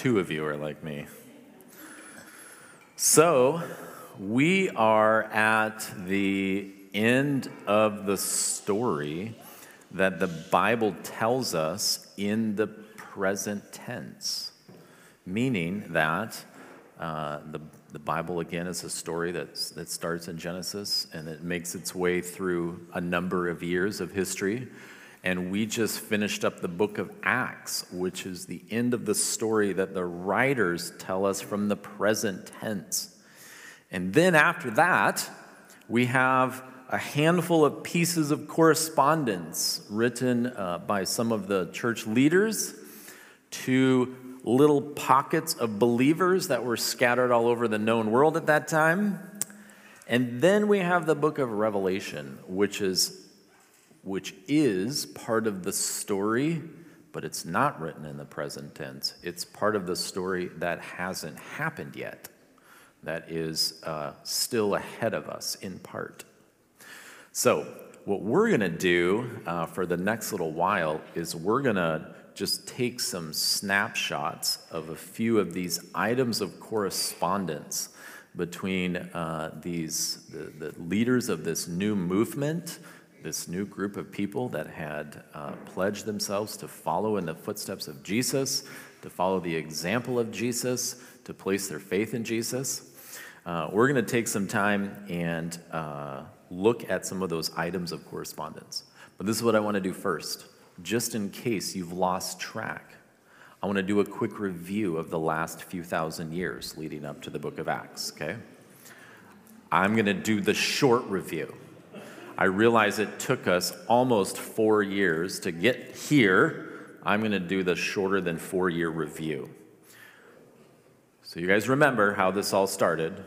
two of you are like me. So, we are at the end of the story that the Bible tells us in the present tense, meaning that uh, the, the Bible, again, is a story that's, that starts in Genesis and it makes its way through a number of years of history. And we just finished up the book of Acts, which is the end of the story that the writers tell us from the present tense. And then after that, we have a handful of pieces of correspondence written uh, by some of the church leaders to little pockets of believers that were scattered all over the known world at that time. And then we have the book of Revelation, which is, which is part of the story, but it's not written in the present tense. It's part of the story that hasn't happened yet, that is uh, still ahead of us in part. So, what we're going to do uh, for the next little while is we're going to just take some snapshots of a few of these items of correspondence between uh, these the, the, leaders of this new movement, this new group of people that had uh, pledged themselves to follow in the footsteps of Jesus, to follow the example of Jesus, to place their faith in Jesus. Uh, we're going to take some time and uh, look at some of those items of correspondence. But this is what I want to do first, just in case you've lost track. I want to do a quick review of the last few thousand years leading up to the book of Acts, okay? I'm going to do the short review. I realize it took us almost four years to get here. I'm going to do the shorter than four year review. So, you guys remember how this all started.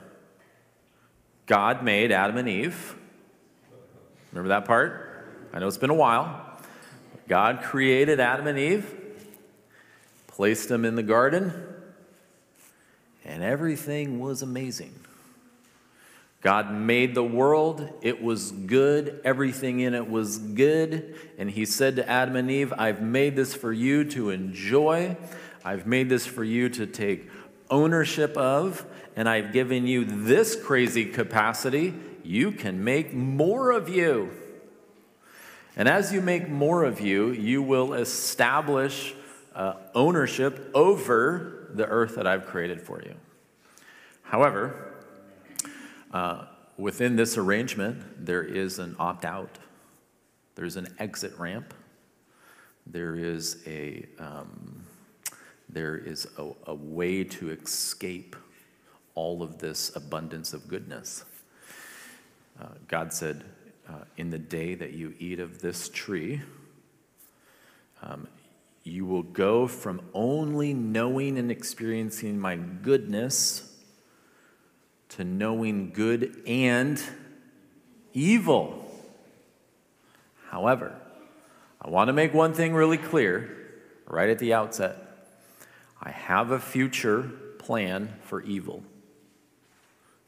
God made Adam and Eve. Remember that part? I know it's been a while. God created Adam and Eve, placed them in the garden, and everything was amazing. God made the world, it was good, everything in it was good. And He said to Adam and Eve, I've made this for you to enjoy, I've made this for you to take ownership of, and I've given you this crazy capacity you can make more of you. And as you make more of you, you will establish uh, ownership over the earth that I've created for you. However, uh, within this arrangement, there is an opt out, there's an exit ramp, there is a, um, there is a, a way to escape all of this abundance of goodness. Uh, God said, uh, In the day that you eat of this tree, um, you will go from only knowing and experiencing my goodness to knowing good and evil. However, I want to make one thing really clear right at the outset. I have a future plan for evil.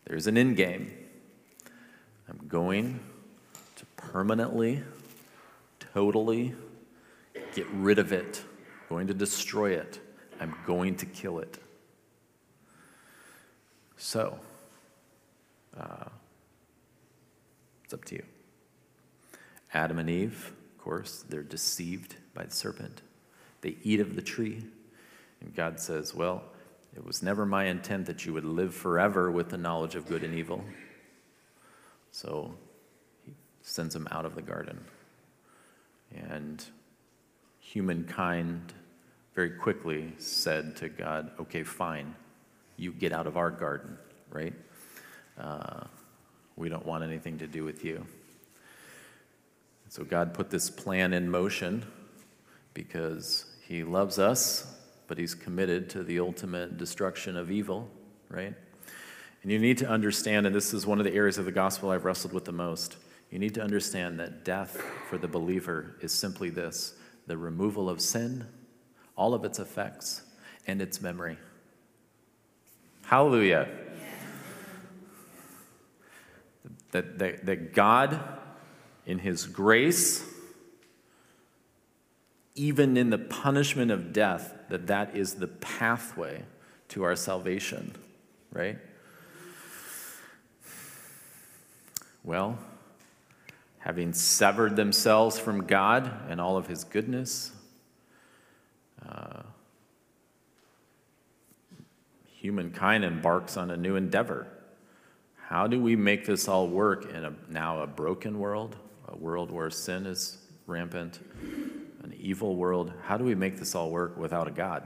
There's an end game. I'm going to permanently, totally get rid of it, I'm going to destroy it. I'm going to kill it. So, uh, it's up to you. Adam and Eve, of course, they're deceived by the serpent. They eat of the tree. And God says, Well, it was never my intent that you would live forever with the knowledge of good and evil. So he sends them out of the garden. And humankind very quickly said to God, okay, fine, you get out of our garden, right? Uh, we don't want anything to do with you. So God put this plan in motion because he loves us, but he's committed to the ultimate destruction of evil, right? And you need to understand, and this is one of the areas of the gospel I've wrestled with the most, you need to understand that death for the believer is simply this the removal of sin, all of its effects, and its memory. Hallelujah. That, that, that God, in His grace, even in the punishment of death, that that is the pathway to our salvation, right? Well, having severed themselves from God and all of his goodness, uh, humankind embarks on a new endeavor. How do we make this all work in a, now a broken world, a world where sin is rampant, an evil world? How do we make this all work without a God?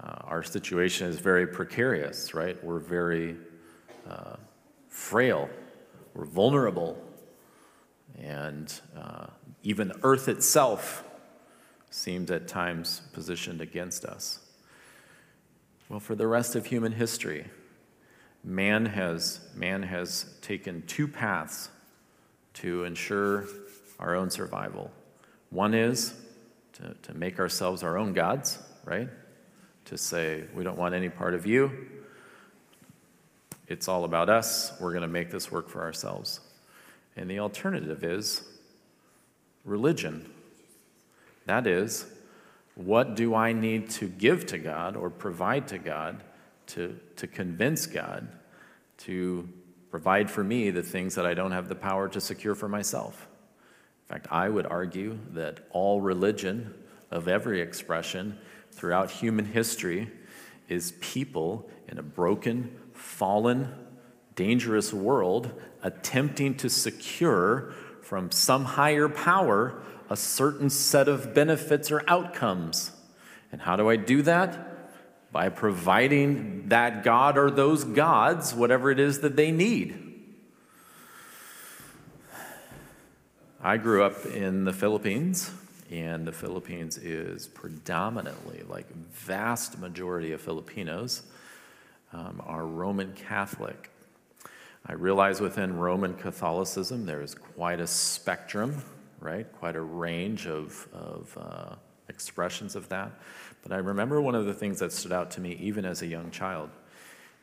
Uh, our situation is very precarious, right? We're very uh, frail, we're vulnerable, and uh, even earth itself seems at times positioned against us. Well, for the rest of human history, man has, man has taken two paths to ensure our own survival. One is to, to make ourselves our own gods, right? To say, we don't want any part of you. It's all about us. We're going to make this work for ourselves. And the alternative is religion. That is, what do I need to give to God or provide to God to, to convince God to provide for me the things that I don't have the power to secure for myself? In fact, I would argue that all religion of every expression throughout human history is people in a broken, fallen, dangerous world attempting to secure from some higher power a certain set of benefits or outcomes. And how do I do that? By providing that God or those gods whatever it is that they need. I grew up in the Philippines, and the Philippines is predominantly, like vast majority of Filipinos, um, are Roman Catholic. I realize within Roman Catholicism there is quite a spectrum right? Quite a range of, of uh, expressions of that. But I remember one of the things that stood out to me, even as a young child,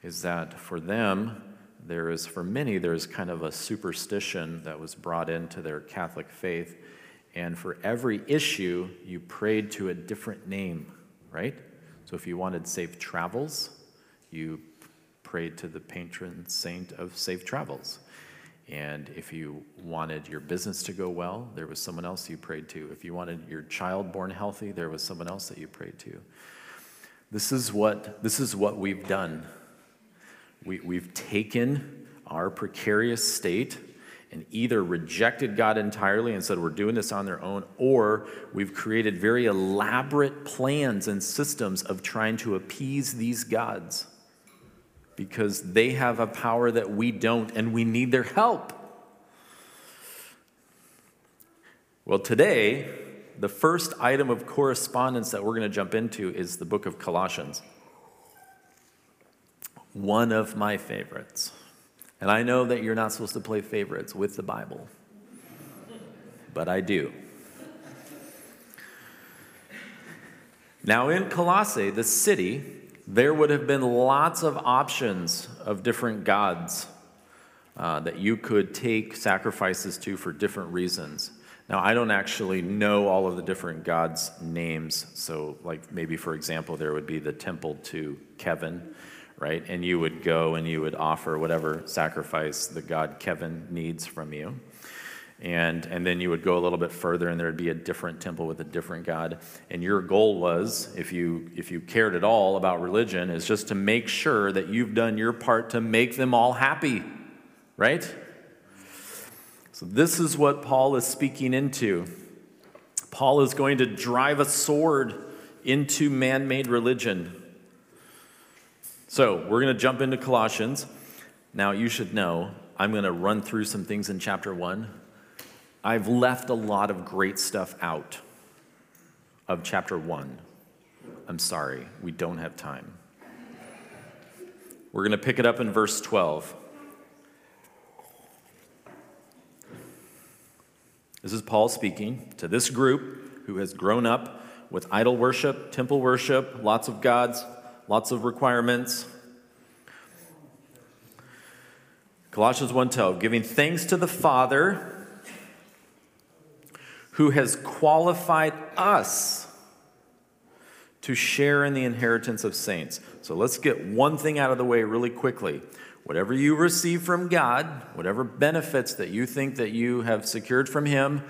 is that for them, there is, for many, there's kind of a superstition that was brought into their Catholic faith. And for every issue, you prayed to a different name, right? So if you wanted safe travels, you prayed to the patron saint of safe travels. And if you wanted your business to go well, there was someone else you prayed to. If you wanted your child born healthy, there was someone else that you prayed to. This is what, this is what we've done. We, we've taken our precarious state and either rejected God entirely and said we're doing this on their own, or we've created very elaborate plans and systems of trying to appease these gods because they have a power that we don't and we need their help. Well, today, the first item of correspondence that we're going to jump into is the book of Colossians. One of my favorites. And I know that you're not supposed to play favorites with the Bible, but I do. Now, in Colossae, the city, there would have been lots of options of different gods uh, that you could take sacrifices to for different reasons. Now, I don't actually know all of the different gods' names. So, like maybe, for example, there would be the temple to Kevin, right? And you would go and you would offer whatever sacrifice the god Kevin needs from you and and then you would go a little bit further and there would be a different temple with a different god. And your goal was if you if you cared at all about religion is just to make sure that you've done your part to make them all happy right? So this is what paul is speaking into. Paul is going to drive a sword into man-made religion. So we're going to jump into colossians. Now you should know i'm going to run through some things in chapter 1 I've left a lot of great stuff out of chapter 1. I'm sorry, we don't have time. We're going to pick it up in verse 12. This is Paul speaking to this group who has grown up with idol worship, temple worship, lots of gods, lots of requirements. Colossians 1:12, giving thanks to the Father who has qualified us to share in the inheritance of saints. So let's get one thing out of the way really quickly. Whatever you receive from God, whatever benefits that you think that you have secured from him,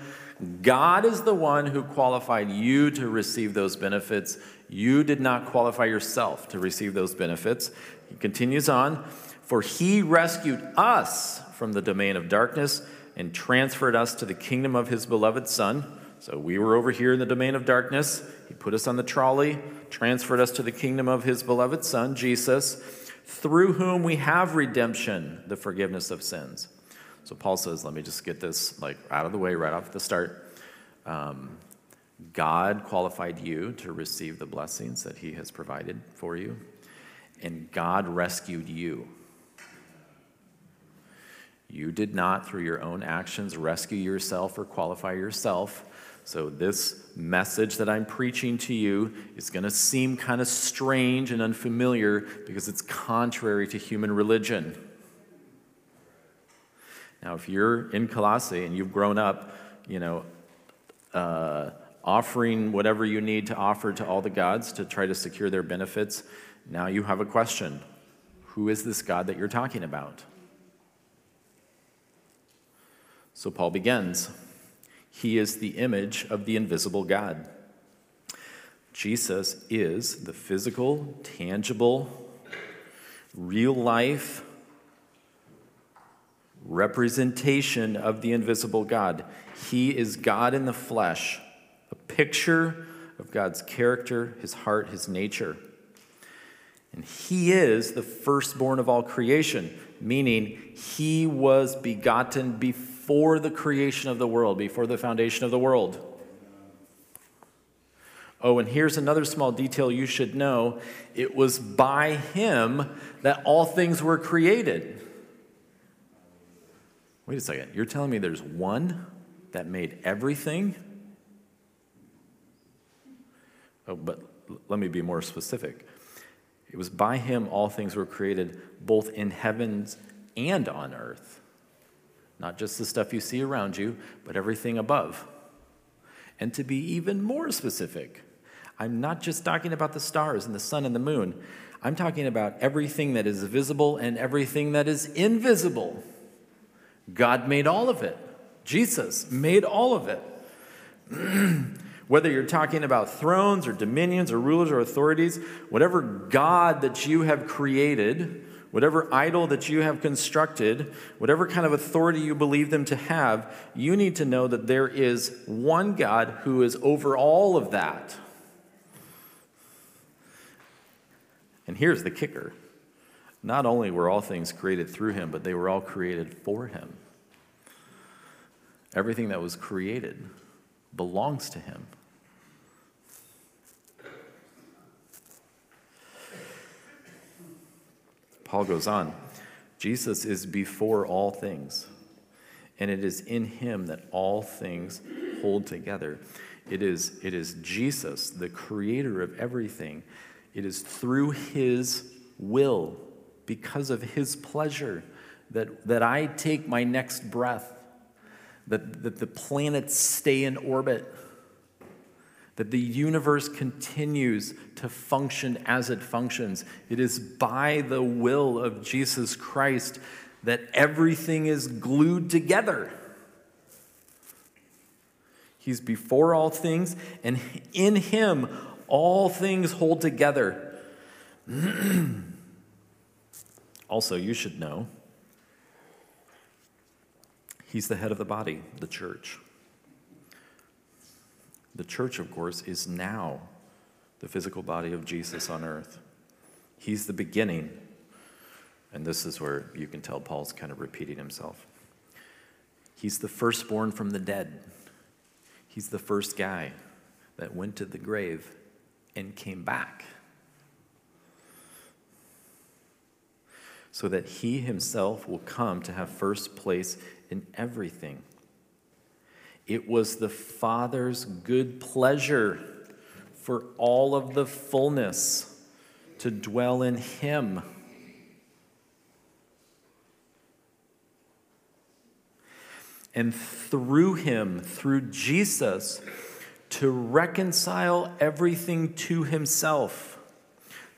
God is the one who qualified you to receive those benefits. You did not qualify yourself to receive those benefits. He continues on, for he rescued us from the domain of darkness and transferred us to the kingdom of his beloved Son. So we were over here in the domain of darkness. He put us on the trolley, transferred us to the kingdom of his beloved Son, Jesus, through whom we have redemption, the forgiveness of sins. So Paul says, let me just get this like out of the way right off the start. Um, God qualified you to receive the blessings that he has provided for you, and God rescued you. You did not, through your own actions, rescue yourself or qualify yourself. So, this message that I'm preaching to you is going to seem kind of strange and unfamiliar because it's contrary to human religion. Now, if you're in Colossae and you've grown up, you know, uh, offering whatever you need to offer to all the gods to try to secure their benefits, now you have a question Who is this God that you're talking about? So Paul begins He is the image of the invisible God. Jesus is the physical, tangible, real life representation of the invisible God. He is God in the flesh, a picture of God's character, his heart, his nature. And he is the firstborn of all creation, meaning he was begotten before before the creation of the world, before the foundation of the world. Oh, and here's another small detail you should know it was by him that all things were created. Wait a second, you're telling me there's one that made everything? Oh, but let me be more specific. It was by him all things were created, both in heavens and on earth. Not just the stuff you see around you, but everything above. And to be even more specific, I'm not just talking about the stars and the sun and the moon. I'm talking about everything that is visible and everything that is invisible. God made all of it. Jesus made all of it. Whether you're talking about thrones or dominions or rulers or authorities, whatever God that you have created, whatever idol that you have constructed, whatever kind of authority you believe them to have, you need to know that there is one God who is over all of that. And here's the kicker not only were all things created through him, but they were all created for him. Everything that was created belongs to him. Paul goes on Jesus is before all things, and it is in him that all things hold together. It is, it is Jesus, the creator of everything. It is through his will, because of his pleasure, that, that I take my next breath, that, that the planets stay in orbit that the universe continues to function as it functions. It is by the will of Jesus Christ that everything is glued together. He's before all things, and in Him all things hold together. also, you should know He's the head of the body, the church. The church, of course, is now the physical body of Jesus on earth. He's the beginning. And this is where you can tell Paul's kind of repeating himself. He's the firstborn from the dead. He's the first guy that went to the grave and came back. So that he himself will come to have first place in everything. It was the Father's good pleasure for all of the fullness to dwell in Him. and through him, through Jesus, to reconcile everything to himself.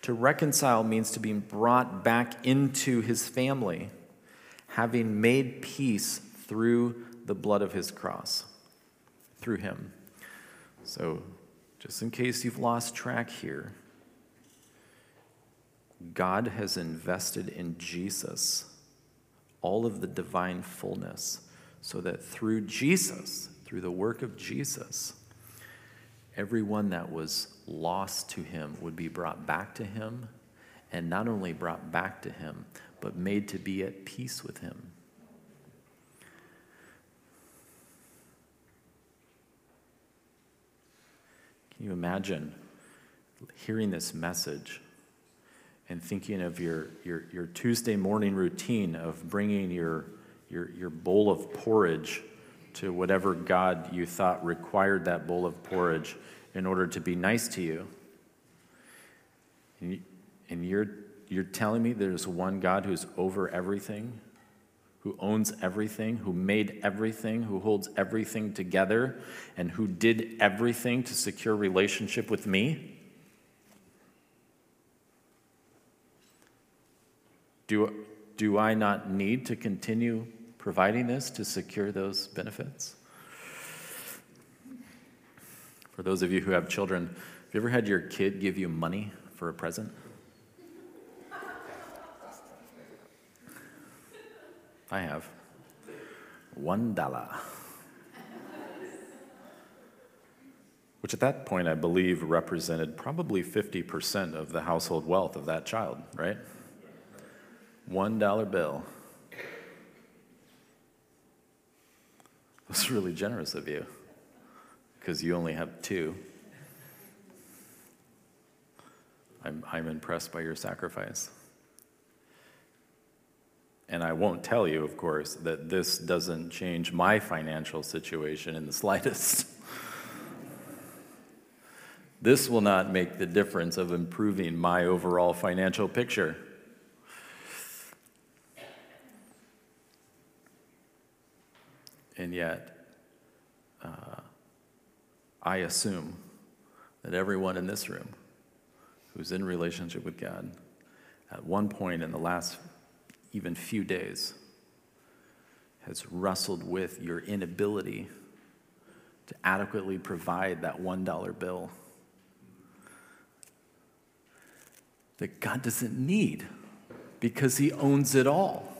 To reconcile means to be brought back into his family, having made peace through the blood of his cross, through him. So, just in case you've lost track here, God has invested in Jesus all of the divine fullness so that through Jesus, through the work of Jesus, everyone that was lost to him would be brought back to him, and not only brought back to him, but made to be at peace with him. Can you imagine hearing this message and thinking of your, your, your Tuesday morning routine of bringing your, your, your bowl of porridge to whatever God you thought required that bowl of porridge in order to be nice to you. And, you, and you're, you're telling me there's one God who's over everything, who owns everything, who made everything, who holds everything together, and who did everything to secure relationship with me? Do, do I not need to continue providing this to secure those benefits? For those of you who have children, have you ever had your kid give you money for a present? I have. One dollar. Which at that point I believe represented probably 50% of the household wealth of that child, right? one dollar bill. That's really generous of you because you only have two. I'm, I'm impressed by your sacrifice. And I won't tell you, of course, that this doesn't change my financial situation in the slightest. this will not make the difference of improving my overall financial picture. And yet, uh, I assume that everyone in this room who's in relationship with God at one point in the last even few days has wrestled with your inability to adequately provide that $1 bill that God doesn't need because He owns it all.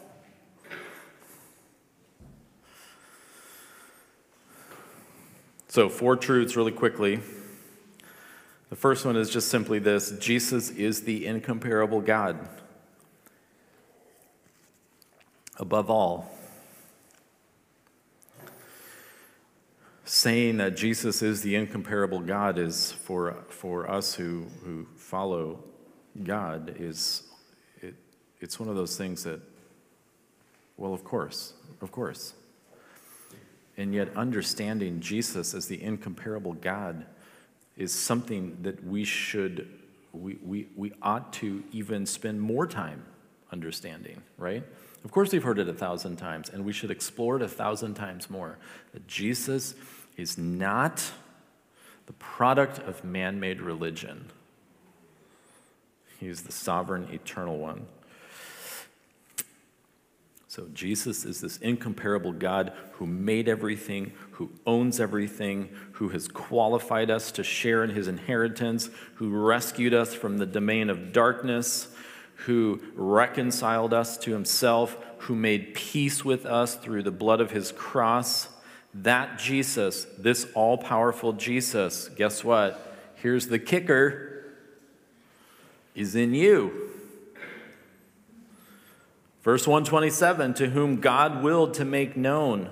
So, four truths really quickly. The first one is just simply this Jesus is the incomparable God. Above all, saying that Jesus is the incomparable God is for, for us who, who follow God is it, it's one of those things that well of course of course and yet, understanding Jesus as the incomparable God is something that we should, we, we, we ought to even spend more time understanding, right? Of course, we've heard it a thousand times, and we should explore it a thousand times more. That Jesus is not the product of man made religion, He is the sovereign, eternal one. So Jesus is this incomparable God who made everything, who owns everything, who has qualified us to share in his inheritance, who rescued us from the domain of darkness, who reconciled us to himself, who made peace with us through the blood of his cross. That Jesus, this all powerful Jesus, guess what? Here's the kicker is in you. Verse 127 To whom God willed to make known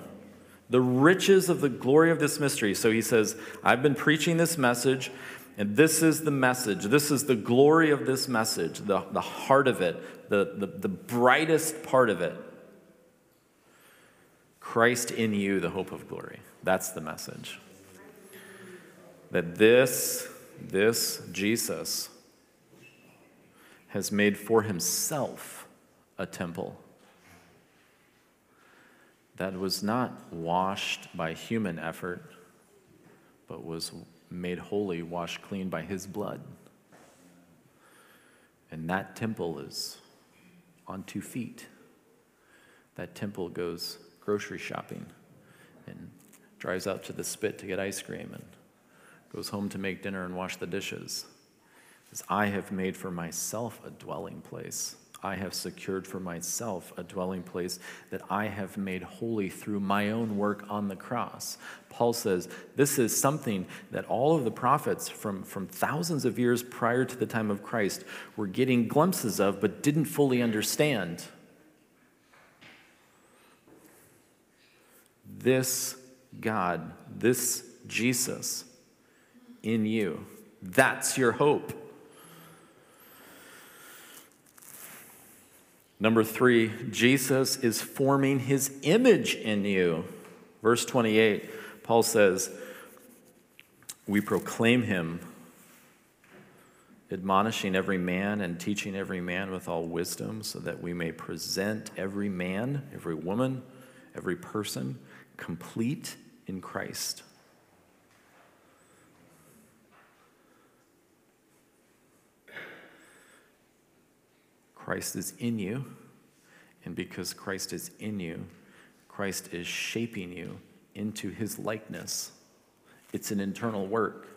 the riches of the glory of this mystery. So he says, I've been preaching this message, and this is the message. This is the glory of this message, the, the heart of it, the, the, the brightest part of it. Christ in you, the hope of glory. That's the message. That this, this Jesus has made for himself a temple. that was not washed by human effort, but was made holy, washed clean by his blood. And that temple is on two feet. That temple goes grocery shopping and drives out to the spit to get ice cream and goes home to make dinner and wash the dishes. As I have made for myself a dwelling place I have secured for myself a dwelling place that I have made holy through my own work on the cross. Paul says this is something that all of the prophets from, from thousands of years prior to the time of Christ were getting glimpses of but didn't fully understand. This God, this Jesus in you, that's your hope. Number three, Jesus is forming his image in you. Verse 28, Paul says, We proclaim him, admonishing every man and teaching every man with all wisdom, so that we may present every man, every woman, every person complete in Christ. Christ is in you, and because Christ is in you, Christ is shaping you into his likeness. It's an internal work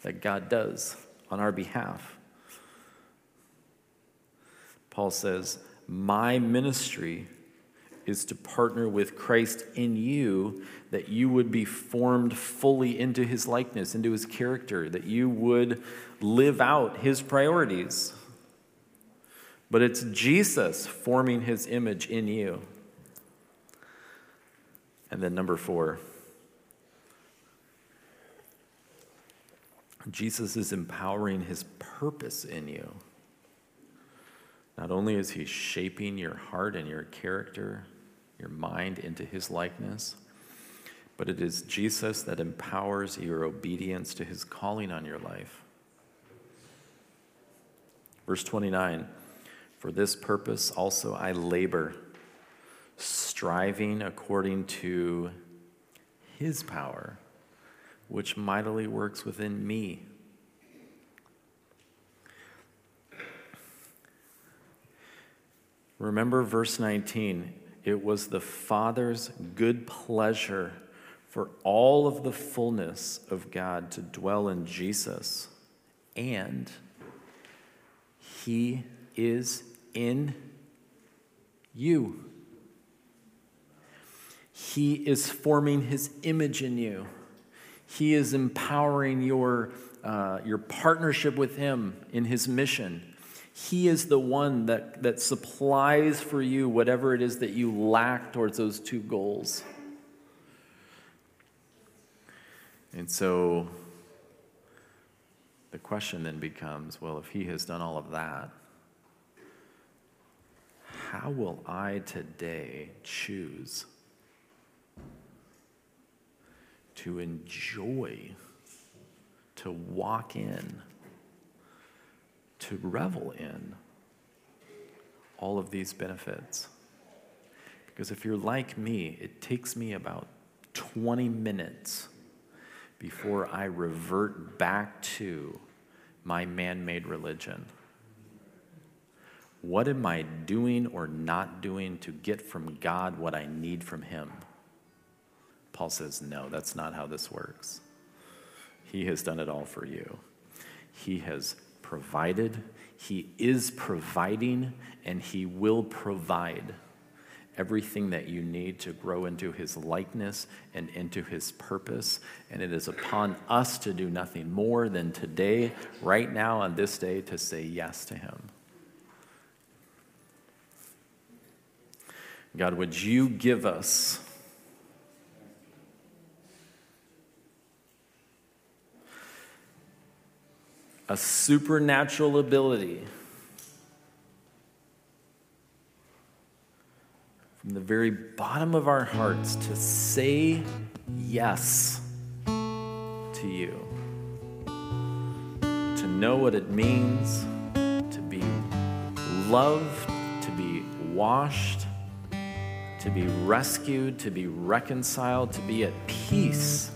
that God does on our behalf. Paul says, My ministry is to partner with Christ in you that you would be formed fully into his likeness, into his character, that you would live out his priorities but it's Jesus forming his image in you. And then, number four, Jesus is empowering his purpose in you. Not only is he shaping your heart and your character, your mind into his likeness, but it is Jesus that empowers your obedience to his calling on your life. Verse 29 for this purpose also I labor, striving according to his power, which mightily works within me. Remember verse 19. It was the Father's good pleasure for all of the fullness of God to dwell in Jesus, and He is in you. He is forming his image in you. He is empowering your, uh, your partnership with him in his mission. He is the one that, that supplies for you whatever it is that you lack towards those two goals. And so the question then becomes well, if he has done all of that, how will I today choose to enjoy, to walk in, to revel in all of these benefits? Because if you're like me, it takes me about 20 minutes before I revert back to my man made religion. What am I doing or not doing to get from God what I need from Him? Paul says, No, that's not how this works. He has done it all for you. He has provided, He is providing, and He will provide everything that you need to grow into His likeness and into His purpose. And it is upon us to do nothing more than today, right now, on this day, to say yes to Him. God, would you give us a supernatural ability from the very bottom of our hearts to say yes to you, to know what it means to be loved, to be washed to be rescued, to be reconciled, to be at peace.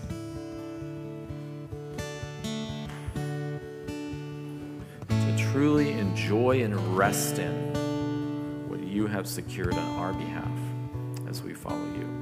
To truly enjoy and rest in what you have secured on our behalf as we follow you.